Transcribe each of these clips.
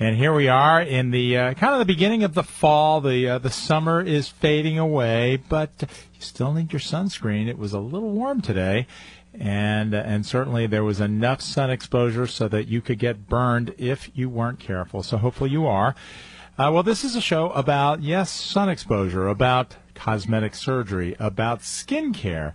And here we are in the uh, kind of the beginning of the fall. The uh, the summer is fading away, but you still need your sunscreen. It was a little warm today, and uh, and certainly there was enough sun exposure so that you could get burned if you weren't careful. So hopefully you are. Uh, well, this is a show about yes, sun exposure, about cosmetic surgery, about skincare.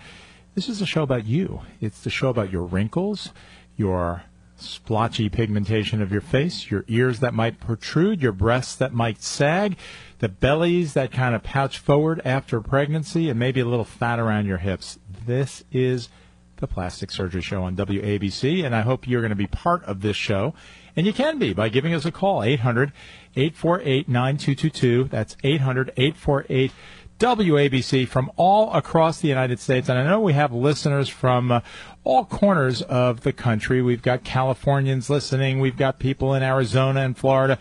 This is a show about you. It's the show about your wrinkles, your splotchy pigmentation of your face, your ears that might protrude, your breasts that might sag, the bellies that kind of pouch forward after pregnancy, and maybe a little fat around your hips. This is the Plastic Surgery Show on WABC, and I hope you're going to be part of this show. And you can be by giving us a call, 800 848 9222. That's 800 848 WABC from all across the United States. And I know we have listeners from uh, all corners of the country. We've got Californians listening. We've got people in Arizona and Florida.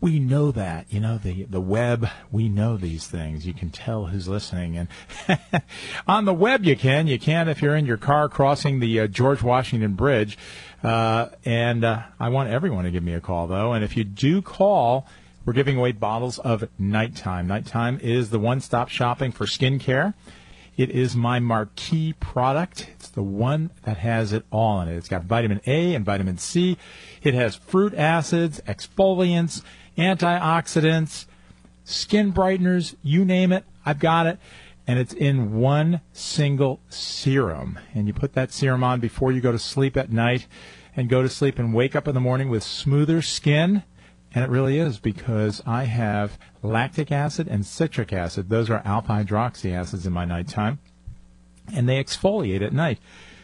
We know that, you know, the, the web, we know these things. You can tell who's listening. And on the web, you can. You can if you're in your car crossing the uh, George Washington Bridge. Uh, and uh, I want everyone to give me a call, though. And if you do call, we're giving away bottles of Nighttime. Nighttime is the one stop shopping for skincare. It is my marquee product. It's the one that has it all in it. It's got vitamin A and vitamin C. It has fruit acids, exfoliants, antioxidants, skin brighteners, you name it, I've got it. And it's in one single serum. And you put that serum on before you go to sleep at night and go to sleep and wake up in the morning with smoother skin. And it really is because I have lactic acid and citric acid. Those are alpha hydroxy acids in my nighttime. And they exfoliate at night.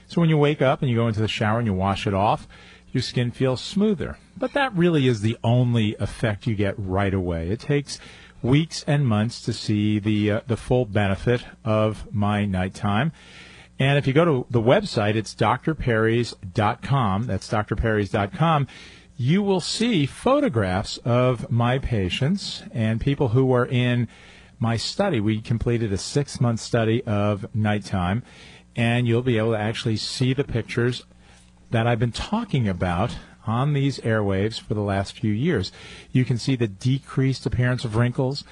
So when you wake up and you go into the shower and you wash it off, your skin feels smoother. But that really is the only effect you get right away. It takes weeks and months to see the uh, the full benefit of my nighttime. And if you go to the website, it's drperrys.com. That's drperrys.com. You will see photographs of my patients and people who were in my study. We completed a six month study of nighttime, and you'll be able to actually see the pictures that I've been talking about on these airwaves for the last few years. You can see the decreased appearance of wrinkles,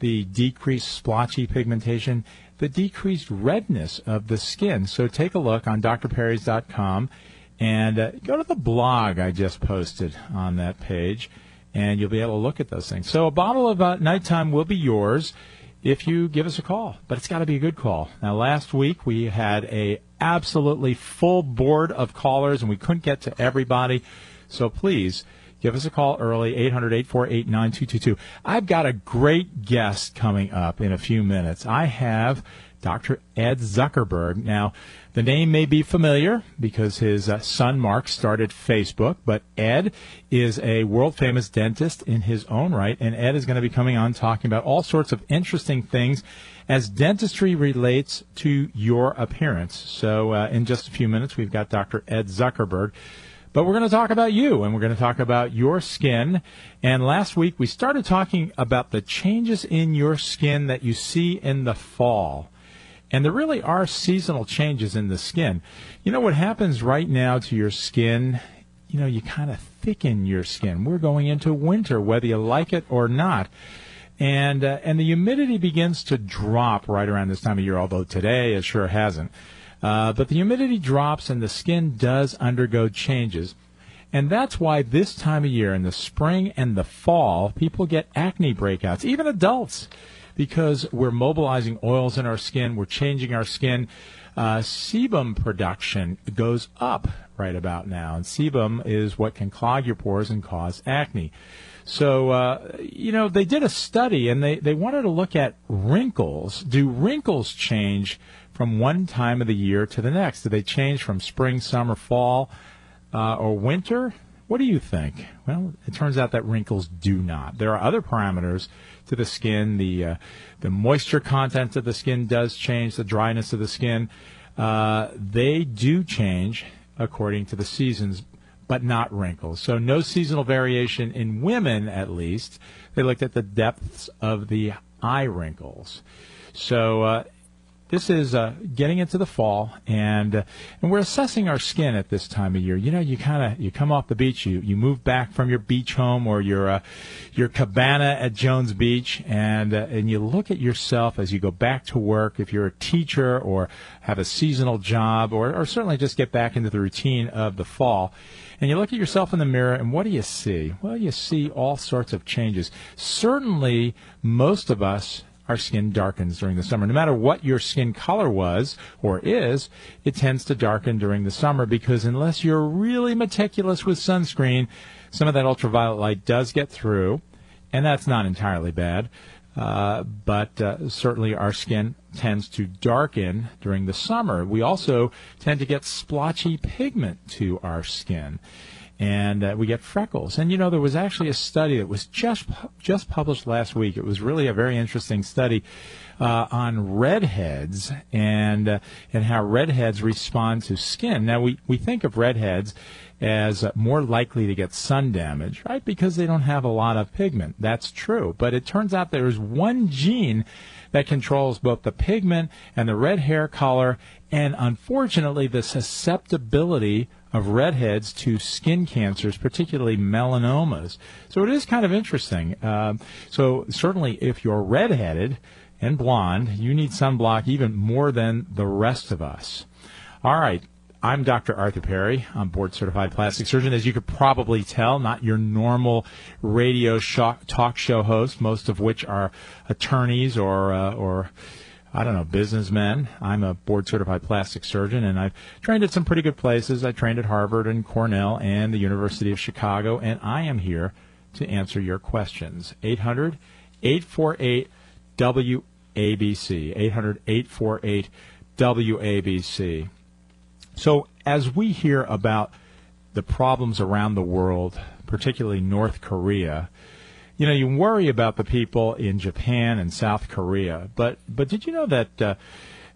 the decreased splotchy pigmentation, the decreased redness of the skin. So take a look on drperrys.com and uh, go to the blog I just posted on that page, and you'll be able to look at those things. So a bottle of uh, nighttime will be yours if you give us a call, but it's got to be a good call. Now, last week we had a absolutely full board of callers, and we couldn't get to everybody. So please give us a call early, 800-848-9222. I've got a great guest coming up in a few minutes. I have Dr. Ed Zuckerberg. Now, the name may be familiar because his uh, son Mark started Facebook, but Ed is a world famous dentist in his own right, and Ed is going to be coming on talking about all sorts of interesting things as dentistry relates to your appearance. So, uh, in just a few minutes, we've got Dr. Ed Zuckerberg. But we're going to talk about you and we're going to talk about your skin. And last week we started talking about the changes in your skin that you see in the fall. And there really are seasonal changes in the skin. You know what happens right now to your skin? You know, you kind of thicken your skin. We're going into winter, whether you like it or not. and uh, and the humidity begins to drop right around this time of year. Although today it sure hasn't, uh, but the humidity drops and the skin does undergo changes. And that's why this time of year, in the spring and the fall, people get acne breakouts, even adults, because we're mobilizing oils in our skin, we're changing our skin. Uh, sebum production goes up right about now, and sebum is what can clog your pores and cause acne. So, uh, you know, they did a study and they, they wanted to look at wrinkles. Do wrinkles change from one time of the year to the next? Do they change from spring, summer, fall? uh, or winter? What do you think? Well, it turns out that wrinkles do not. There are other parameters to the skin. The uh, the moisture content of the skin does change. The dryness of the skin, uh, they do change according to the seasons, but not wrinkles. So no seasonal variation in women, at least. They looked at the depths of the eye wrinkles. So uh, this is uh, getting into the fall, and uh, and we're assessing our skin at this time of year. You know, you kind of you come off the beach, you you move back from your beach home or your uh, your cabana at Jones Beach, and uh, and you look at yourself as you go back to work. If you're a teacher or have a seasonal job, or or certainly just get back into the routine of the fall. And you look at yourself in the mirror, and what do you see? Well, you see all sorts of changes. Certainly, most of us our skin darkens during the summer. No matter what your skin color was or is, it tends to darken during the summer because unless you're really meticulous with sunscreen, some of that ultraviolet light does get through, and that's not entirely bad. Uh, but uh, certainly our skin tends to darken during the summer. We also tend to get splotchy pigment to our skin and uh, we get freckles. And you know, there was actually a study that was just just published last week. It was really a very interesting study uh, on redheads and uh, and how redheads respond to skin. Now we we think of redheads as more likely to get sun damage, right? Because they don't have a lot of pigment. That's true. But it turns out there is one gene that controls both the pigment and the red hair color and unfortunately the susceptibility of redheads to skin cancers, particularly melanomas. So it is kind of interesting. Uh, so certainly, if you're redheaded and blonde, you need sunblock even more than the rest of us. All right. I'm Dr. Arthur Perry. I'm board certified plastic surgeon. As you could probably tell, not your normal radio talk show host, most of which are attorneys or, uh, or I don't know, businessmen. I'm a board certified plastic surgeon and I've trained at some pretty good places. I trained at Harvard and Cornell and the University of Chicago, and I am here to answer your questions. 800 848 WABC. 800 848 WABC. So, as we hear about the problems around the world, particularly North Korea, you know, you worry about the people in Japan and South Korea, but but did you know that uh,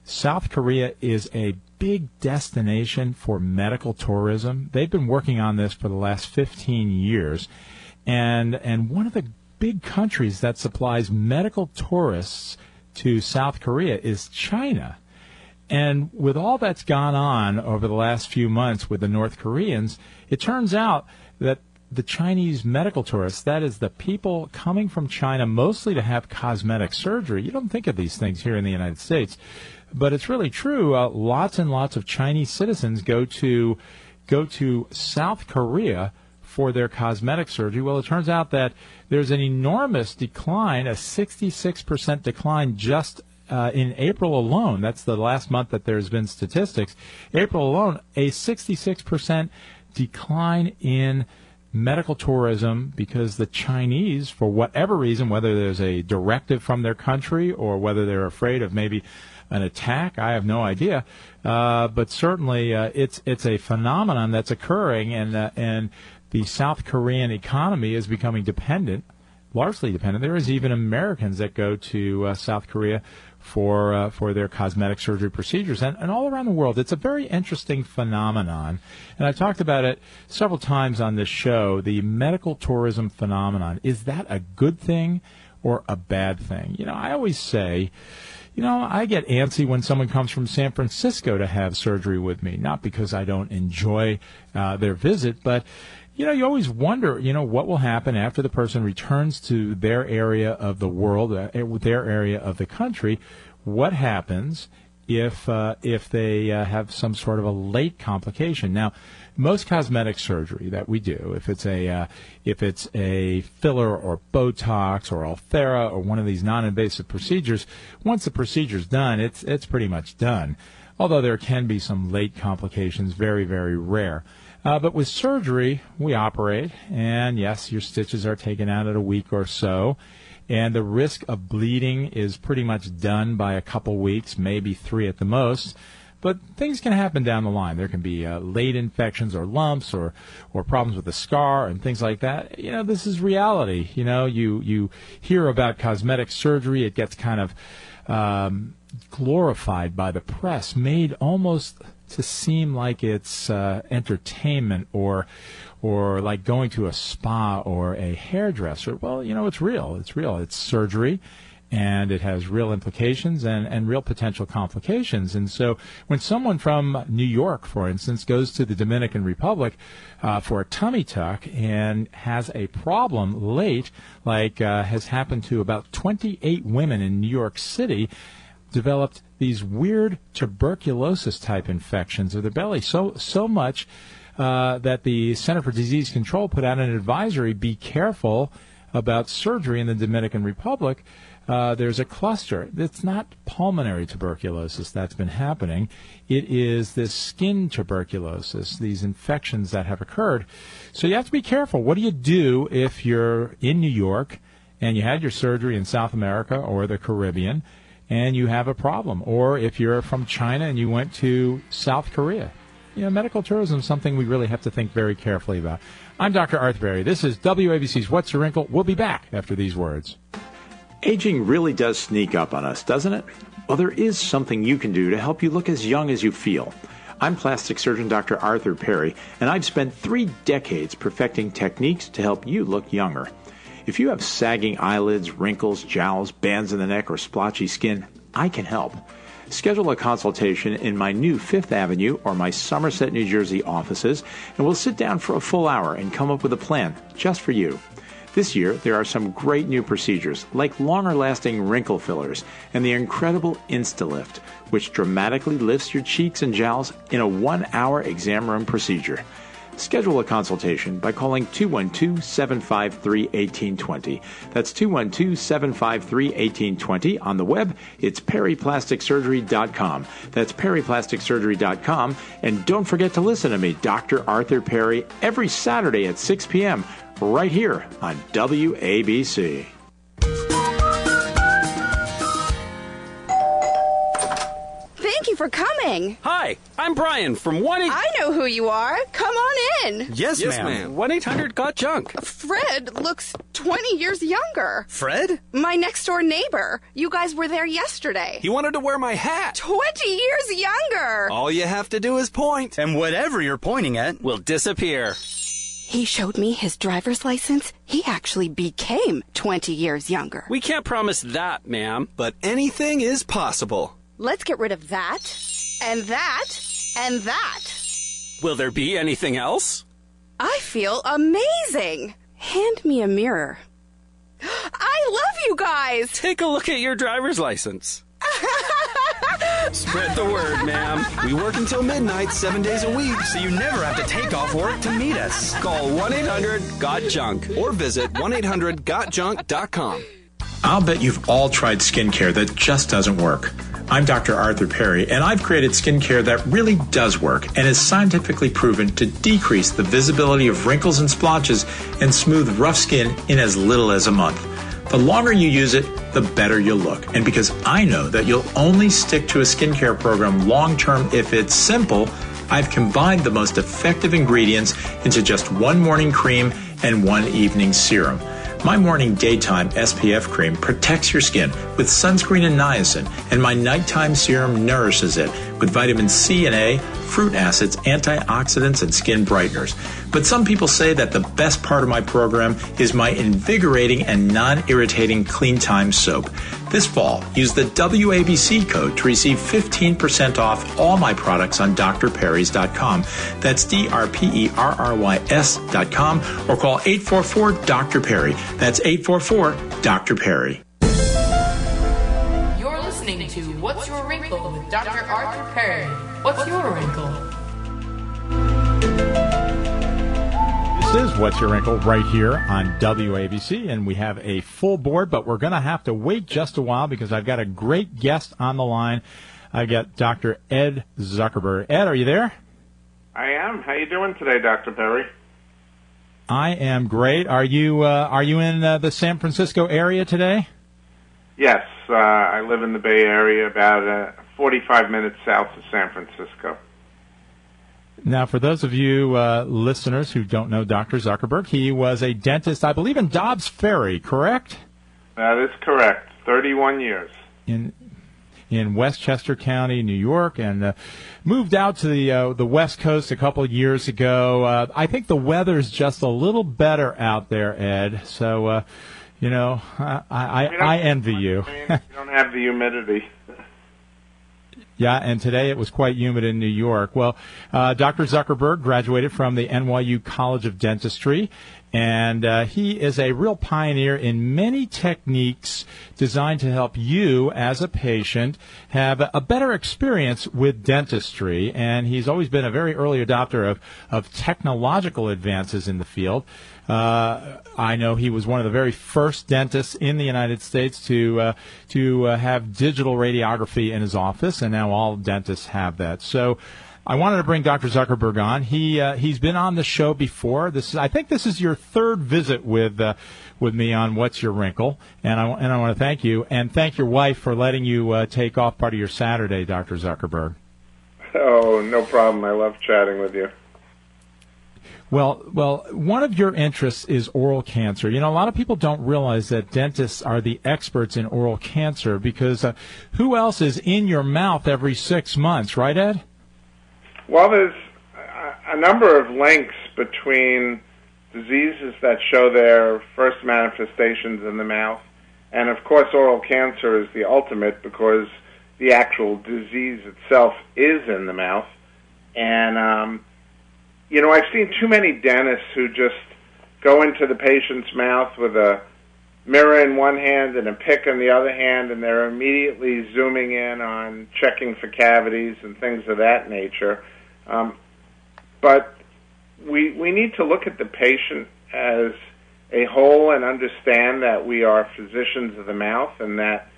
South Korea is a big destination for medical tourism? They've been working on this for the last 15 years, and and one of the big countries that supplies medical tourists to South Korea is China. And with all that's gone on over the last few months with the North Koreans, it turns out that the Chinese medical tourists, that is the people coming from China mostly to have cosmetic surgery. You don't think of these things here in the United States, but it's really true. Uh, lots and lots of Chinese citizens go to go to South Korea for their cosmetic surgery. Well, it turns out that there's an enormous decline, a 66% decline just uh, in April alone. That's the last month that there's been statistics. April alone, a 66% decline in medical tourism because the Chinese, for whatever reason, whether there's a directive from their country or whether they're afraid of maybe an attack, I have no idea. Uh, but certainly, uh, it's it's a phenomenon that's occurring, and uh, and the South Korean economy is becoming dependent, largely dependent. There is even Americans that go to uh, South Korea for uh, for their cosmetic surgery procedures, and, and all around the world. It's a very interesting phenomenon, and I've talked about it several times on this show. The medical tourism phenomenon is that a good thing or a bad thing? You know, I always say. You know, I get antsy when someone comes from San Francisco to have surgery with me, not because I don't enjoy uh, their visit, but you know, you always wonder, you know, what will happen after the person returns to their area of the world, uh, their area of the country. What happens if uh, if they uh, have some sort of a late complication? Now, most cosmetic surgery that we do, if it's a uh, if it's a filler or Botox or Ulthera or one of these non-invasive procedures, once the procedure's done, it's it's pretty much done. Although there can be some late complications, very very rare. Uh, but with surgery, we operate, and yes, your stitches are taken out at a week or so, and the risk of bleeding is pretty much done by a couple weeks, maybe three at the most. But things can happen down the line. There can be uh, late infections or lumps or, or problems with the scar and things like that. You know, this is reality. You know, you, you hear about cosmetic surgery, it gets kind of um, glorified by the press, made almost to seem like it's uh, entertainment or or like going to a spa or a hairdresser. Well, you know, it's real. It's real. It's surgery and it has real implications and, and real potential complications. And so when someone from New York, for instance, goes to the Dominican Republic uh, for a tummy tuck and has a problem late, like uh, has happened to about 28 women in New York City, developed these weird tuberculosis type infections of the belly. So so much uh, that the Center for Disease Control put out an advisory: be careful about surgery in the Dominican Republic. Uh, there's a cluster. It's not pulmonary tuberculosis that's been happening. It is this skin tuberculosis, these infections that have occurred. So you have to be careful. What do you do if you're in New York and you had your surgery in South America or the Caribbean? And you have a problem. Or if you're from China and you went to South Korea. You know, medical tourism is something we really have to think very carefully about. I'm Dr. Arthur Perry. This is WABC's What's Your Wrinkle? We'll be back after these words. Aging really does sneak up on us, doesn't it? Well, there is something you can do to help you look as young as you feel. I'm plastic surgeon Dr. Arthur Perry, and I've spent three decades perfecting techniques to help you look younger. If you have sagging eyelids, wrinkles, jowls, bands in the neck, or splotchy skin, I can help. Schedule a consultation in my new Fifth Avenue or my Somerset, New Jersey offices, and we'll sit down for a full hour and come up with a plan just for you. This year, there are some great new procedures, like longer lasting wrinkle fillers and the incredible InstaLift, which dramatically lifts your cheeks and jowls in a one hour exam room procedure. Schedule a consultation by calling 212 753 1820. That's 212 753 1820. On the web, it's perryplasticsurgery.com. That's perryplasticsurgery.com. And don't forget to listen to me, Dr. Arthur Perry, every Saturday at 6 p.m. right here on WABC. For coming. Hi, I'm Brian from 1 8. I know who you are. Come on in. Yes, yes ma'am. 1 800 Got Junk. Fred looks 20 years younger. Fred? My next door neighbor. You guys were there yesterday. He wanted to wear my hat. 20 years younger. All you have to do is point. And whatever you're pointing at will disappear. He showed me his driver's license. He actually became 20 years younger. We can't promise that, ma'am, but anything is possible. Let's get rid of that, and that, and that. Will there be anything else? I feel amazing. Hand me a mirror. I love you guys. Take a look at your driver's license. Spread the word, ma'am. We work until midnight, seven days a week, so you never have to take off work to meet us. Call 1 800 GOT JUNK or visit 1 800 GOTJUNK.com. I'll bet you've all tried skincare that just doesn't work. I'm Dr. Arthur Perry, and I've created skincare that really does work and is scientifically proven to decrease the visibility of wrinkles and splotches and smooth rough skin in as little as a month. The longer you use it, the better you'll look. And because I know that you'll only stick to a skincare program long term if it's simple, I've combined the most effective ingredients into just one morning cream and one evening serum. My morning daytime SPF cream protects your skin with sunscreen and niacin, and my nighttime serum nourishes it with vitamin C and A, fruit acids, antioxidants, and skin brighteners. But some people say that the best part of my program is my invigorating and non irritating Clean Time soap. This fall, use the WABC code to receive 15% off all my products on drperrys.com. That's D R P E R R Y S.com or call 844 Dr. Perry. That's 844 Dr. Perry. You're listening to What's Your Wrinkle with Dr. Arthur Perry. What's your wrinkle? Is What's Your Wrinkle right here on WABC, and we have a full board, but we're going to have to wait just a while because I've got a great guest on the line. I've got Dr. Ed Zuckerberg. Ed, are you there? I am. How you doing today, Dr. Perry? I am great. Are you uh, are you in uh, the San Francisco area today? Yes, uh, I live in the Bay Area, about uh, 45 minutes south of San Francisco. Now, for those of you uh, listeners who don't know Dr. Zuckerberg, he was a dentist, I believe, in Dobbs Ferry, correct? That is correct. 31 years. In in Westchester County, New York, and uh, moved out to the uh, the West Coast a couple of years ago. Uh, I think the weather's just a little better out there, Ed. So, uh, you know, I I, I envy you. you don't have the humidity. Yeah, and today it was quite humid in New York. Well, uh, Dr. Zuckerberg graduated from the NYU College of Dentistry, and uh, he is a real pioneer in many techniques designed to help you as a patient have a better experience with dentistry. And he's always been a very early adopter of, of technological advances in the field. Uh, I know he was one of the very first dentists in the United States to uh, to uh, have digital radiography in his office, and now all dentists have that. So. I wanted to bring Dr. Zuckerberg on. He uh, he's been on the show before. This is I think this is your third visit with uh, with me on What's Your Wrinkle, and I and I want to thank you and thank your wife for letting you uh, take off part of your Saturday, Dr. Zuckerberg. Oh, no problem. I love chatting with you. Well, well, one of your interests is oral cancer. You know, a lot of people don't realize that dentists are the experts in oral cancer because uh, who else is in your mouth every six months, right, Ed? Well, there's a number of links between diseases that show their first manifestations in the mouth, and of course, oral cancer is the ultimate because the actual disease itself is in the mouth, and um, you know, I've seen too many dentists who just go into the patient's mouth with a mirror in one hand and a pick in the other hand, and they're immediately zooming in on checking for cavities and things of that nature. Um, but we we need to look at the patient as a whole and understand that we are physicians of the mouth and that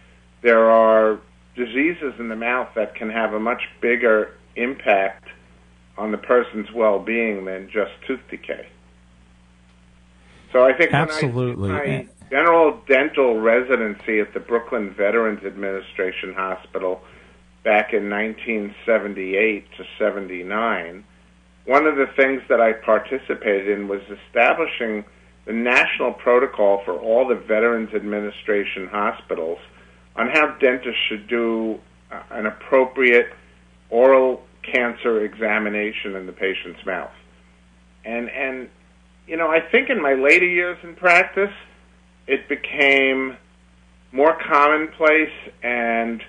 there are diseases in the mouth that can have a much bigger impact on the person's well-being than just tooth decay. So I think absolutely. When I my general dental residency at the Brooklyn Veterans Administration Hospital back in 1978 to 79, one of the things that I participated in was establishing the national protocol for all the Veterans Administration hospitals on how dentists should do uh, an appropriate oral cancer examination in the patient's mouth. And and you know, I think in my later years in practice, it became more commonplace and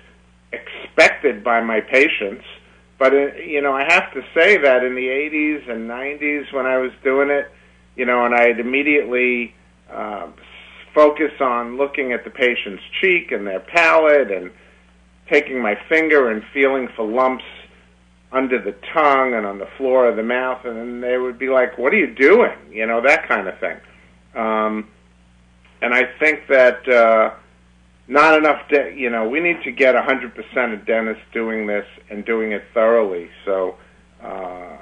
expected by my patients. But uh, you know, I have to say that in the 80s and 90s when I was doing it, you know, and I'd immediately uh, focus on looking at the patient's cheek and their palate and taking my finger and feeling for lumps under the tongue and on the floor of the mouth, and they would be like, "What are you doing?" You know, that kind of thing. Um, and I think that uh, not enough. De- you know, we need to get 100% of dentists doing this and doing it thoroughly. So uh,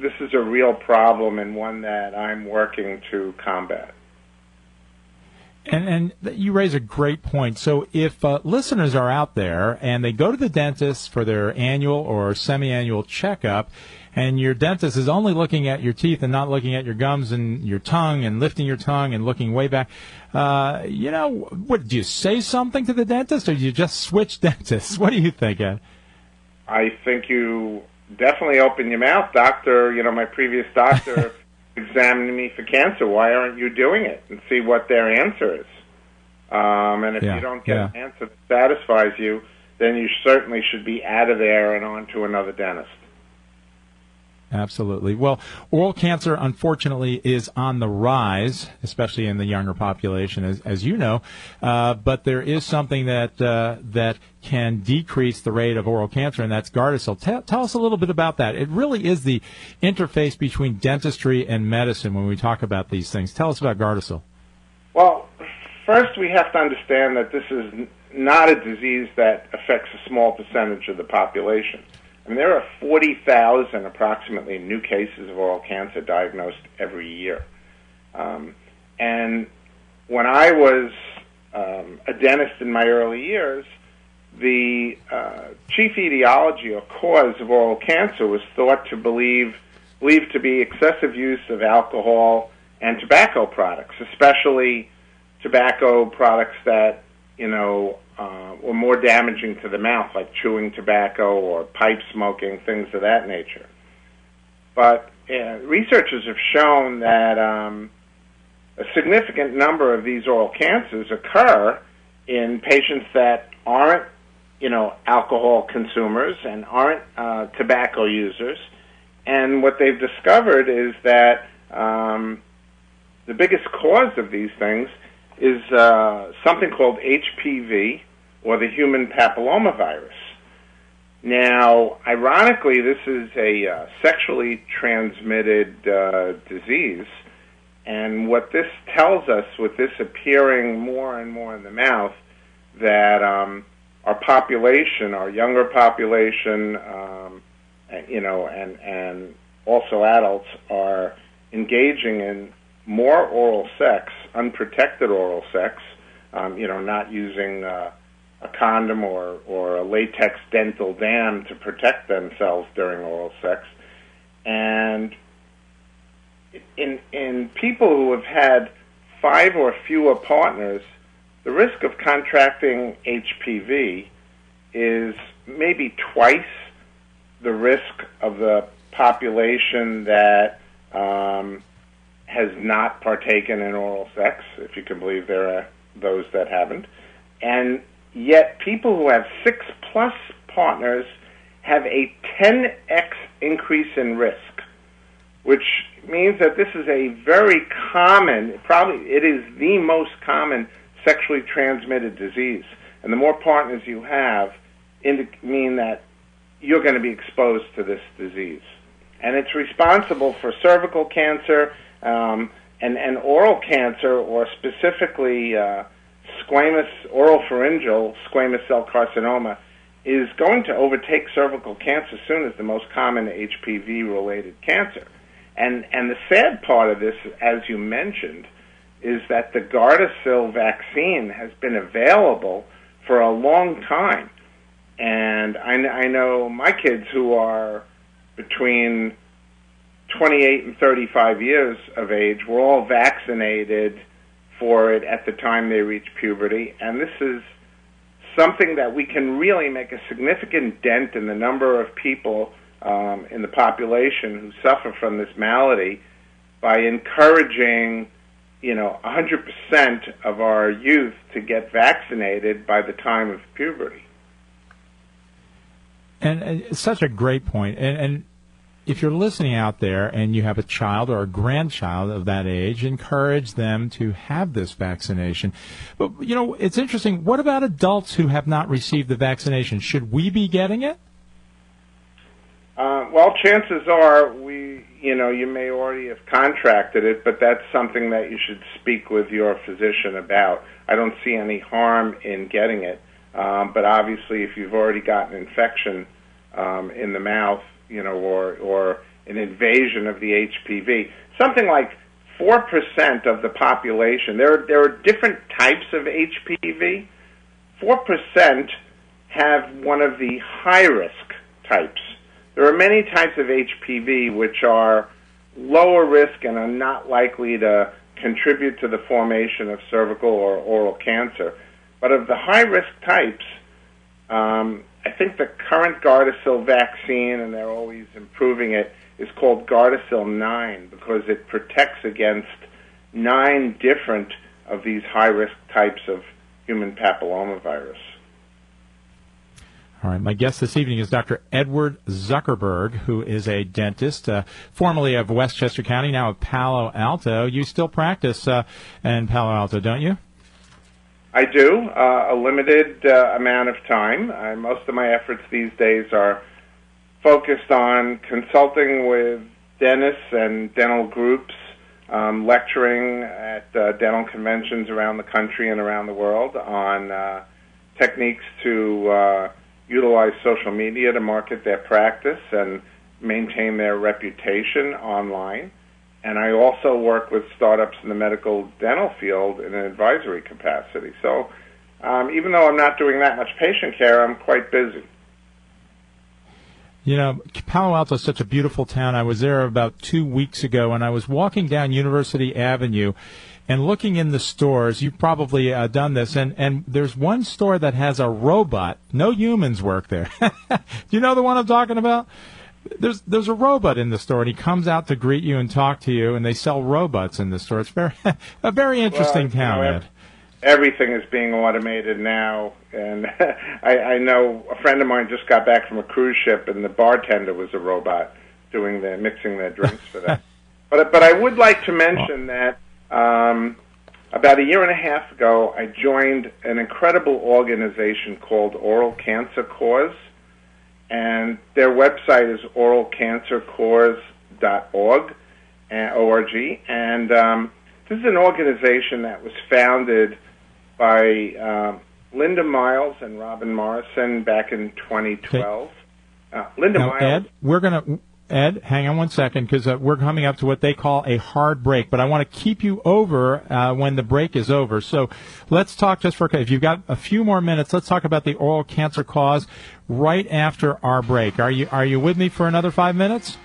this is a real problem and one that I'm working to combat. And, and you raise a great point. So if uh, listeners are out there and they go to the dentist for their annual or semi-annual checkup, and your dentist is only looking at your teeth and not looking at your gums and your tongue and lifting your tongue and looking way back, uh, you know, what do you say something to the dentist or do you just switch dentists? What do you think, Ed? I think you definitely open your mouth, doctor. You know, my previous doctor examined me for cancer. Why aren't you doing it? And see what their answer is. Um, and if Yeah, you don't get yeah. an answer that satisfies you, then you certainly should be out of there and on to another dentist. Absolutely. Well, oral cancer, unfortunately, is on the rise, especially in the younger population, as, as you know. Uh, but there is something that uh, that can decrease the rate of oral cancer, and that's Gardasil. Tell tell us a little bit about that. It really is the interface between dentistry and medicine when we talk about these things. Tell us about Gardasil. Well, first we have to understand that this is not a disease that affects a small percentage of the population. Mean, there are 40,000 approximately new cases of oral cancer diagnosed every year. Um, and when I was um, a dentist in my early years, the uh, chief etiology or cause of oral cancer was thought to believe believed to be excessive use of alcohol and tobacco products, especially tobacco products that you know uh, were more damaging to the mouth, like chewing tobacco or pipe smoking, things of that nature. But uh, researchers have shown that um, a significant number of these oral cancers occur in patients that aren't, you know, alcohol consumers and aren't uh, tobacco users. And what they've discovered is that um, the biggest cause of these things is uh, something called HPV or the human papillomavirus. Now, ironically, this is a uh, sexually transmitted uh, disease, and what this tells us, with this appearing more and more in the mouth, that um, our population, our younger population, um, you know, and and also adults are engaging in more oral sex, unprotected oral sex, um, you know, not using uh, a condom or, or a latex dental dam to protect themselves during oral sex. And in, in people who have had five or fewer partners, the risk of contracting HPV is maybe twice the risk of the population that um, has not partaken in oral sex, if you can believe there are those that haven't. And yet, people who have six plus partners have a 10x increase in risk, which means that this is a very common, probably it is the most common sexually transmitted disease. And the more partners you have, indi- mean that you're going to be exposed to this disease. And it's responsible for cervical cancer um, and, and oral cancer, or specifically uh, squamous oral pharyngeal squamous cell carcinoma, is going to overtake cervical cancer soon as the most common HPV-related cancer. And and the sad part of this, as you mentioned, is that the Gardasil vaccine has been available for a long time. And I, I know my kids who are between 28 and 35 years of age were all vaccinated for it at the time they reach puberty. And this is something that we can really make a significant dent in the number of people um, in the population who suffer from this malady by encouraging, you know, 100% of our youth to get vaccinated by the time of puberty. And, and such a great point. And, and if you're listening out there and you have a child or a grandchild of that age, encourage them to have this vaccination. But, you know, it's interesting. What about adults who have not received the vaccination? Should we be getting it? Uh, well, chances are we, you know, you may already have contracted it, but that's something that you should speak with your physician about. I don't see any harm in getting it, um, but obviously, if you've already got an infection um, in the mouth, you know, or or an invasion of the HPV, something like four percent of the population. There, there are different types of HPV. Four percent have one of the high risk types. There are many types of HPV which are lower risk and are not likely to contribute to the formation of cervical or oral cancer. But of the high risk types, Um, I think the current Gardasil vaccine, and they're always improving it, is called Gardasil 9 because it protects against nine different of these high risk types of human papillomavirus. All right, my guest this evening is Dr. Edward Zuckerberg, who is a dentist, uh, formerly of Westchester County, now of Palo Alto. You still practice uh, in Palo Alto, don't you? I do, uh, a limited uh, amount of time. Uh, most of my efforts these days are focused on consulting with dentists and dental groups, um, lecturing at uh, dental conventions around the country and around the world on uh, techniques to uh, utilize social media to market their practice and maintain their reputation online. And I also work with startups in the medical dental field in an advisory capacity. So um, even though I'm not doing that much patient care, I'm quite busy. You know, Palo Alto is such a beautiful town. I was there about two weeks ago, and I was walking down University Avenue and looking in the stores. You've probably uh, done this, and and there's one store that has a robot. No humans work there. Do you know the one I'm talking about? There's there's a robot in the store, and he comes out to greet you and talk to you, and they sell robots in the store. It's very a very interesting well, town, you know, Everything is being automated now, and I, I know a friend of mine just got back from a cruise ship, and the bartender was a robot doing the mixing their drinks for them. but but I would like to mention that um, about a year and a half ago, I joined an incredible organization called Oral Cancer Cause, and their website is oralcancercause.org, uh, org, and um, this is an organization that was founded by um, Linda Miles and Robin Morrison back in 2012. Uh, Linda now, Miles. Ed, we're gonna Ed, hang on one second because uh, we're coming up to what they call a hard break. But I want to keep you over uh, when the break is over. So let's talk just for if you've got a few more minutes. Let's talk about the oral cancer cause right after our break. Are you are you with me for another five minutes?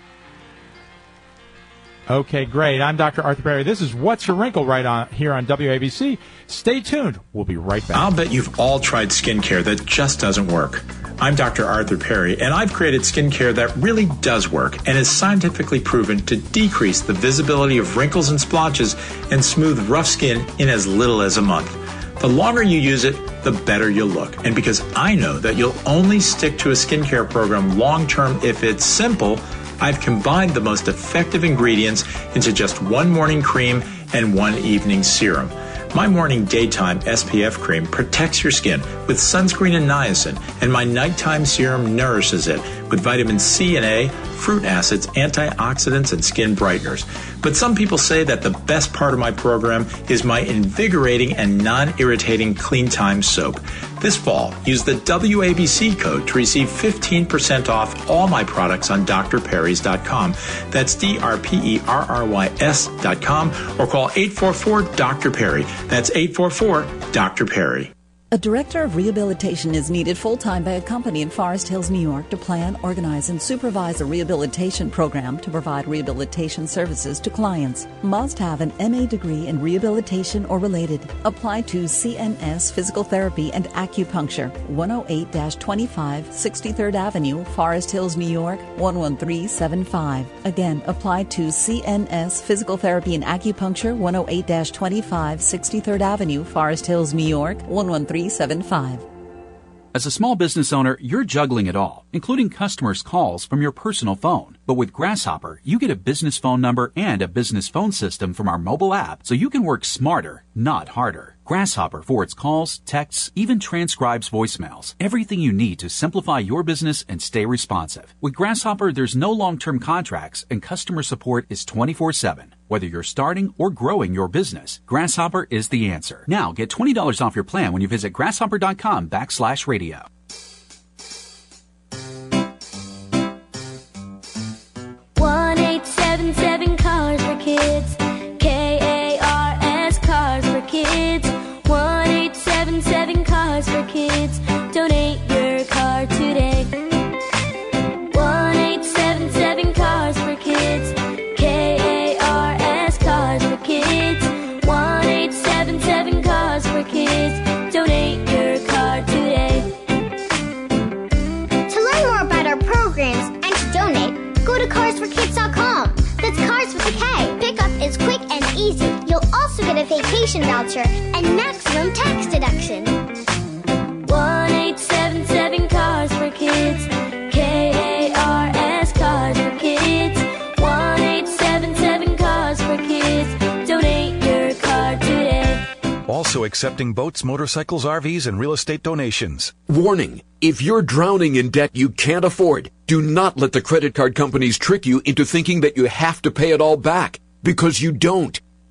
Okay, great. I'm Dr. Arthur Perry. This is What's Your Wrinkle right on here on WABC. Stay tuned. We'll be right back. I'll bet you've all tried skincare that just doesn't work. I'm Dr. Arthur Perry, and I've created skincare that really does work and is scientifically proven to decrease the visibility of wrinkles and splotches and smooth rough skin in as little as a month. The longer you use it, the better you'll look. And because I know that you'll only stick to a skincare program long term if it's simple, I've combined the most effective ingredients into just one morning cream and one evening serum. My morning daytime SPF cream protects your skin with sunscreen and niacin, and my nighttime serum nourishes it with vitamin C and A, fruit acids, antioxidants, and skin brighteners. But some people say that the best part of my program is my invigorating and non irritating Clean Time soap. This fall, use the WABC code to receive 15% off all my products on drperrys.com. That's D R P E R R Y S.com or call 844 Dr. Perry. That's 844 Dr. Perry. A director of rehabilitation is needed full time by a company in Forest Hills, New York to plan, organize, and supervise a rehabilitation program to provide rehabilitation services to clients. Must have an MA degree in rehabilitation or related. Apply to CNS Physical Therapy and Acupuncture, 108 25 63rd Avenue, Forest Hills, New York, 11375. Again, apply to CNS Physical Therapy and Acupuncture, 108 25 63rd Avenue, Forest Hills, New York, 11375. As a small business owner, you're juggling it all, including customers' calls from your personal phone. But with Grasshopper, you get a business phone number and a business phone system from our mobile app, so you can work smarter, not harder. Grasshopper forwards calls, texts, even transcribes voicemails. Everything you need to simplify your business and stay responsive. With Grasshopper, there's no long-term contracts and customer support is 24-7. Whether you're starting or growing your business, Grasshopper is the answer. Now get $20 off your plan when you visit grasshopper.com backslash radio. Voucher and maximum tax deduction. 1877 Cars for Kids. K A R S Cars for Kids. 1877 Cars for Kids. Donate your car today. Also accepting boats, motorcycles, RVs, and real estate donations. Warning. If you're drowning in debt you can't afford, do not let the credit card companies trick you into thinking that you have to pay it all back. Because you don't.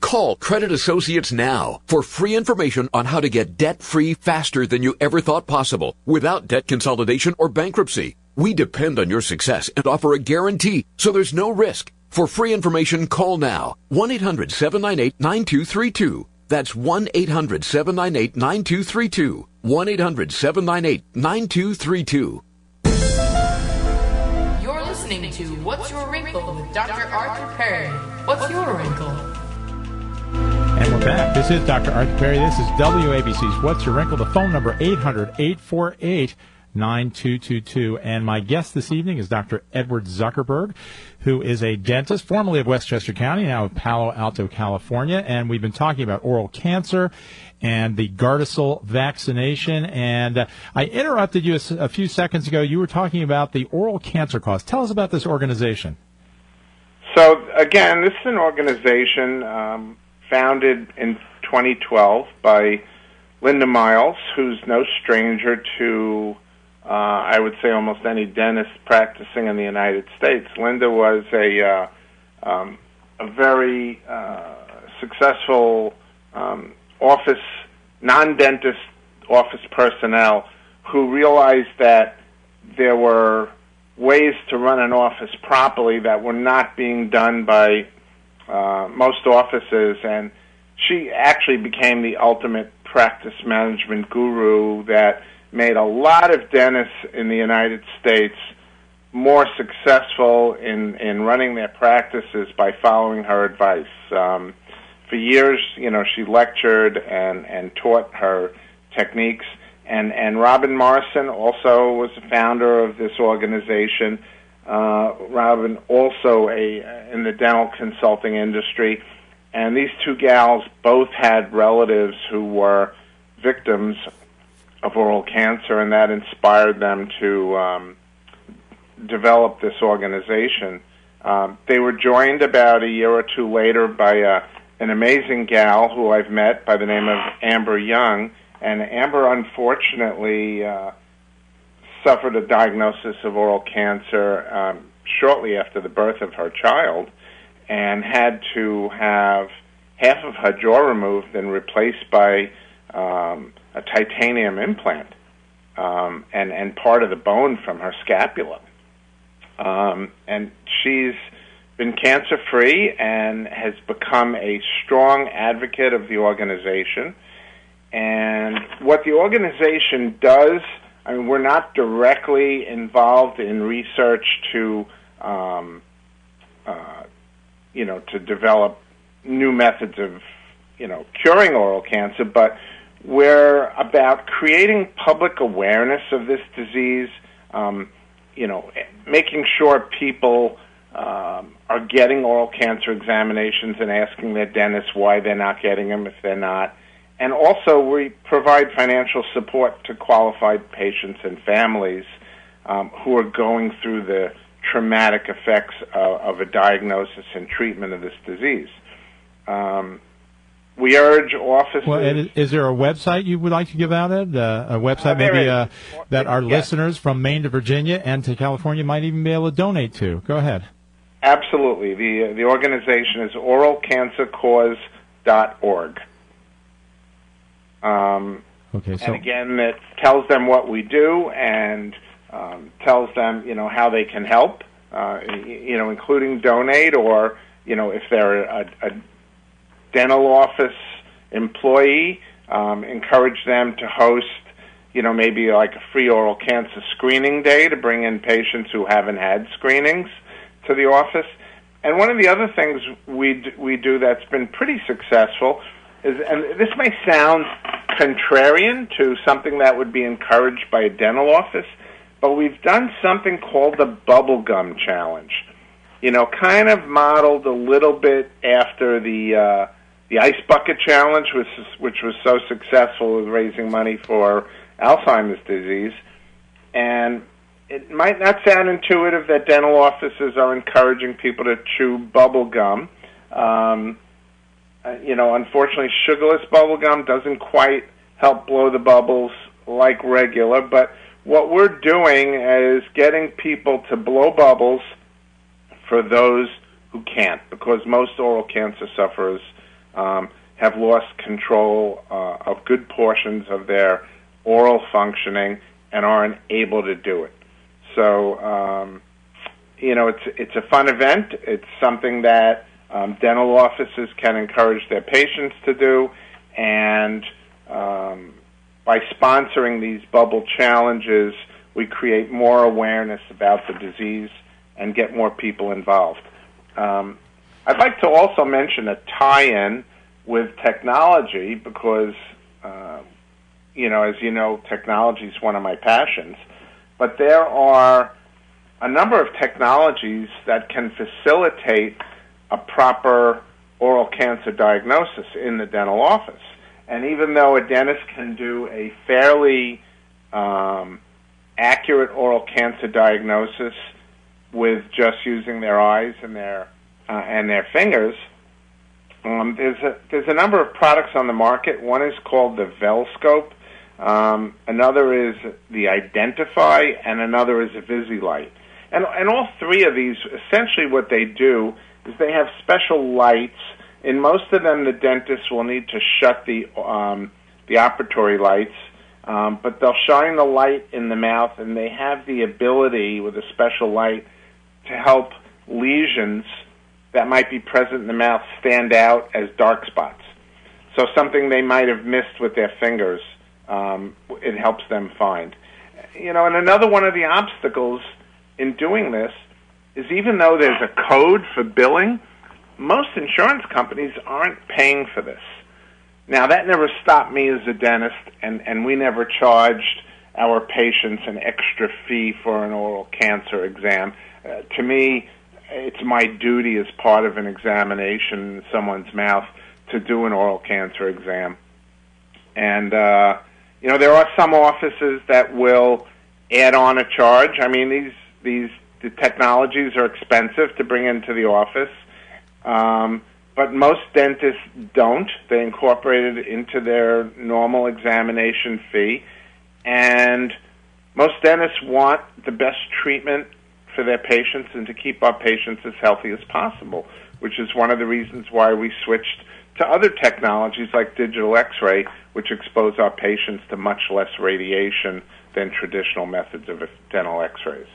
Call Credit Associates now for free information on how to get debt free faster than you ever thought possible without debt consolidation or bankruptcy. We depend on your success and offer a guarantee, so there's no risk. For free information, call now 1-800-798-9232. That's 1-800-798-9232. 1-800-798-9232. You're listening to What's Your Wrinkle with Dr. Arthur Perry. What's your wrinkle? We're back. This is Dr. Arthur Perry. This is WABC's What's Your Wrinkle? The phone number 800-848 9222. And my guest this evening is Dr. Edward Zuckerberg, who is a dentist, formerly of Westchester County, now of Palo Alto, California. And we've been talking about oral cancer and the Gardasil vaccination. And uh, I interrupted you a few seconds ago. You were talking about the oral cancer cause. Tell us about this organization. So again, this is an organization um, founded in 2012 by Linda Miles, who's no stranger to, uh, I would say, almost any dentist practicing in the United States. Linda was a uh, um, a very uh, successful um, office non-dentist office personnel who realized that there were ways to run an office properly that were not being done by uh, most offices, and she actually became the ultimate practice management guru that made a lot of dentists in the United States more successful in in running their practices by following her advice. Um, for years, you know, she lectured and and taught her techniques. And and Robin Morrison also was the founder of this organization. Uh, Robin also a in the dental consulting industry, and these two gals both had relatives who were victims of oral cancer, and that inspired them to um, develop this organization. Um, they were joined about a year or two later by a, an amazing gal who I've met by the name of Amber Young, and Amber unfortunately uh, suffered a diagnosis of oral cancer um, shortly after the birth of her child, and had to have half of her jaw removed and replaced by um, a titanium implant um, and and part of the bone from her scapula. Um, and she's been cancer free and has become a strong advocate of the organization. And what the organization does, I mean, we're not directly involved in research to, um, uh, you know, to develop new methods of, you know, curing oral cancer, but we're about creating public awareness of this disease. Um, you know, making sure people um, are getting oral cancer examinations and asking their dentists why they're not getting them if they're not. And also, we provide financial support to qualified patients and families um, who are going through the traumatic effects of, of a diagnosis and treatment of this disease. Um, we urge offices. Well, Ed, is there a website you would like to give out, Ed? Uh, a website Uh, maybe uh, that our Yes. listeners from Maine to Virginia and to California might even be able to donate to? Go ahead. Absolutely. The the organization is oralcancercause.org. Um, Okay, so and again, it tells them what we do and um, tells them, you know, how they can help, uh, you know, including donate or, you know, if they're a, a dental office employee, um, encourage them to host, you know, maybe like a free oral cancer screening day to bring in patients who haven't had screenings to the office. And one of the other things we d- we do that's been pretty successful is, and this may sound contrarian to something that would be encouraged by a dental office, but we've done something called the bubble gum challenge. You know, kind of modeled a little bit after the uh, the ice bucket challenge, which which was so successful with raising money for Alzheimer's disease, and it might not sound intuitive that dental offices are encouraging people to chew bubble gum. Um, uh, you know, unfortunately, sugarless bubble gum doesn't quite help blow the bubbles like regular, but what we're doing is getting people to blow bubbles for those who can't, because most oral cancer sufferers um, have lost control uh, of good portions of their oral functioning and aren't able to do it. So, um, you know, it's it's a fun event. It's something that um, dental offices can encourage their patients to do, and um, by sponsoring these bubble challenges, we create more awareness about the disease and get more people involved. Um, I'd like to also mention a tie-in with technology because, uh, you know, as you know, technology is one of my passions. But there are a number of technologies that can facilitate a proper oral cancer diagnosis in the dental office. And even though a dentist can do a fairly um, accurate oral cancer diagnosis with just using their eyes and their uh, and their fingers, um, there's a there's a number of products on the market. One is called the Velscope. Um, another is the Identafi, and another is a ViziLite. And and all three of these, essentially, what they do is they have special lights. In most of them, the dentist will need to shut the um, the operatory lights, um, but they'll shine the light in the mouth, and they have the ability with a special light to help lesions that might be present in the mouth stand out as dark spots. So something they might have missed with their fingers, um, it helps them find. You know, and another one of the obstacles in doing this is even though there's a code for billing, most insurance companies aren't paying for this. Now, that never stopped me as a dentist, and, and we never charged our patients an extra fee for an oral cancer exam. Uh, to me, it's my duty as part of an examination in someone's mouth to do an oral cancer exam. And, uh, you know, there are some offices that will add on a charge. I mean, these, these the technologies are expensive to bring into the office. Um, but most dentists don't. They incorporate it into their normal examination fee. And most dentists want the best treatment for their patients and to keep our patients as healthy as possible, which is one of the reasons why we switched to other technologies like digital x-ray, which expose our patients to much less radiation than traditional methods of dental x-rays.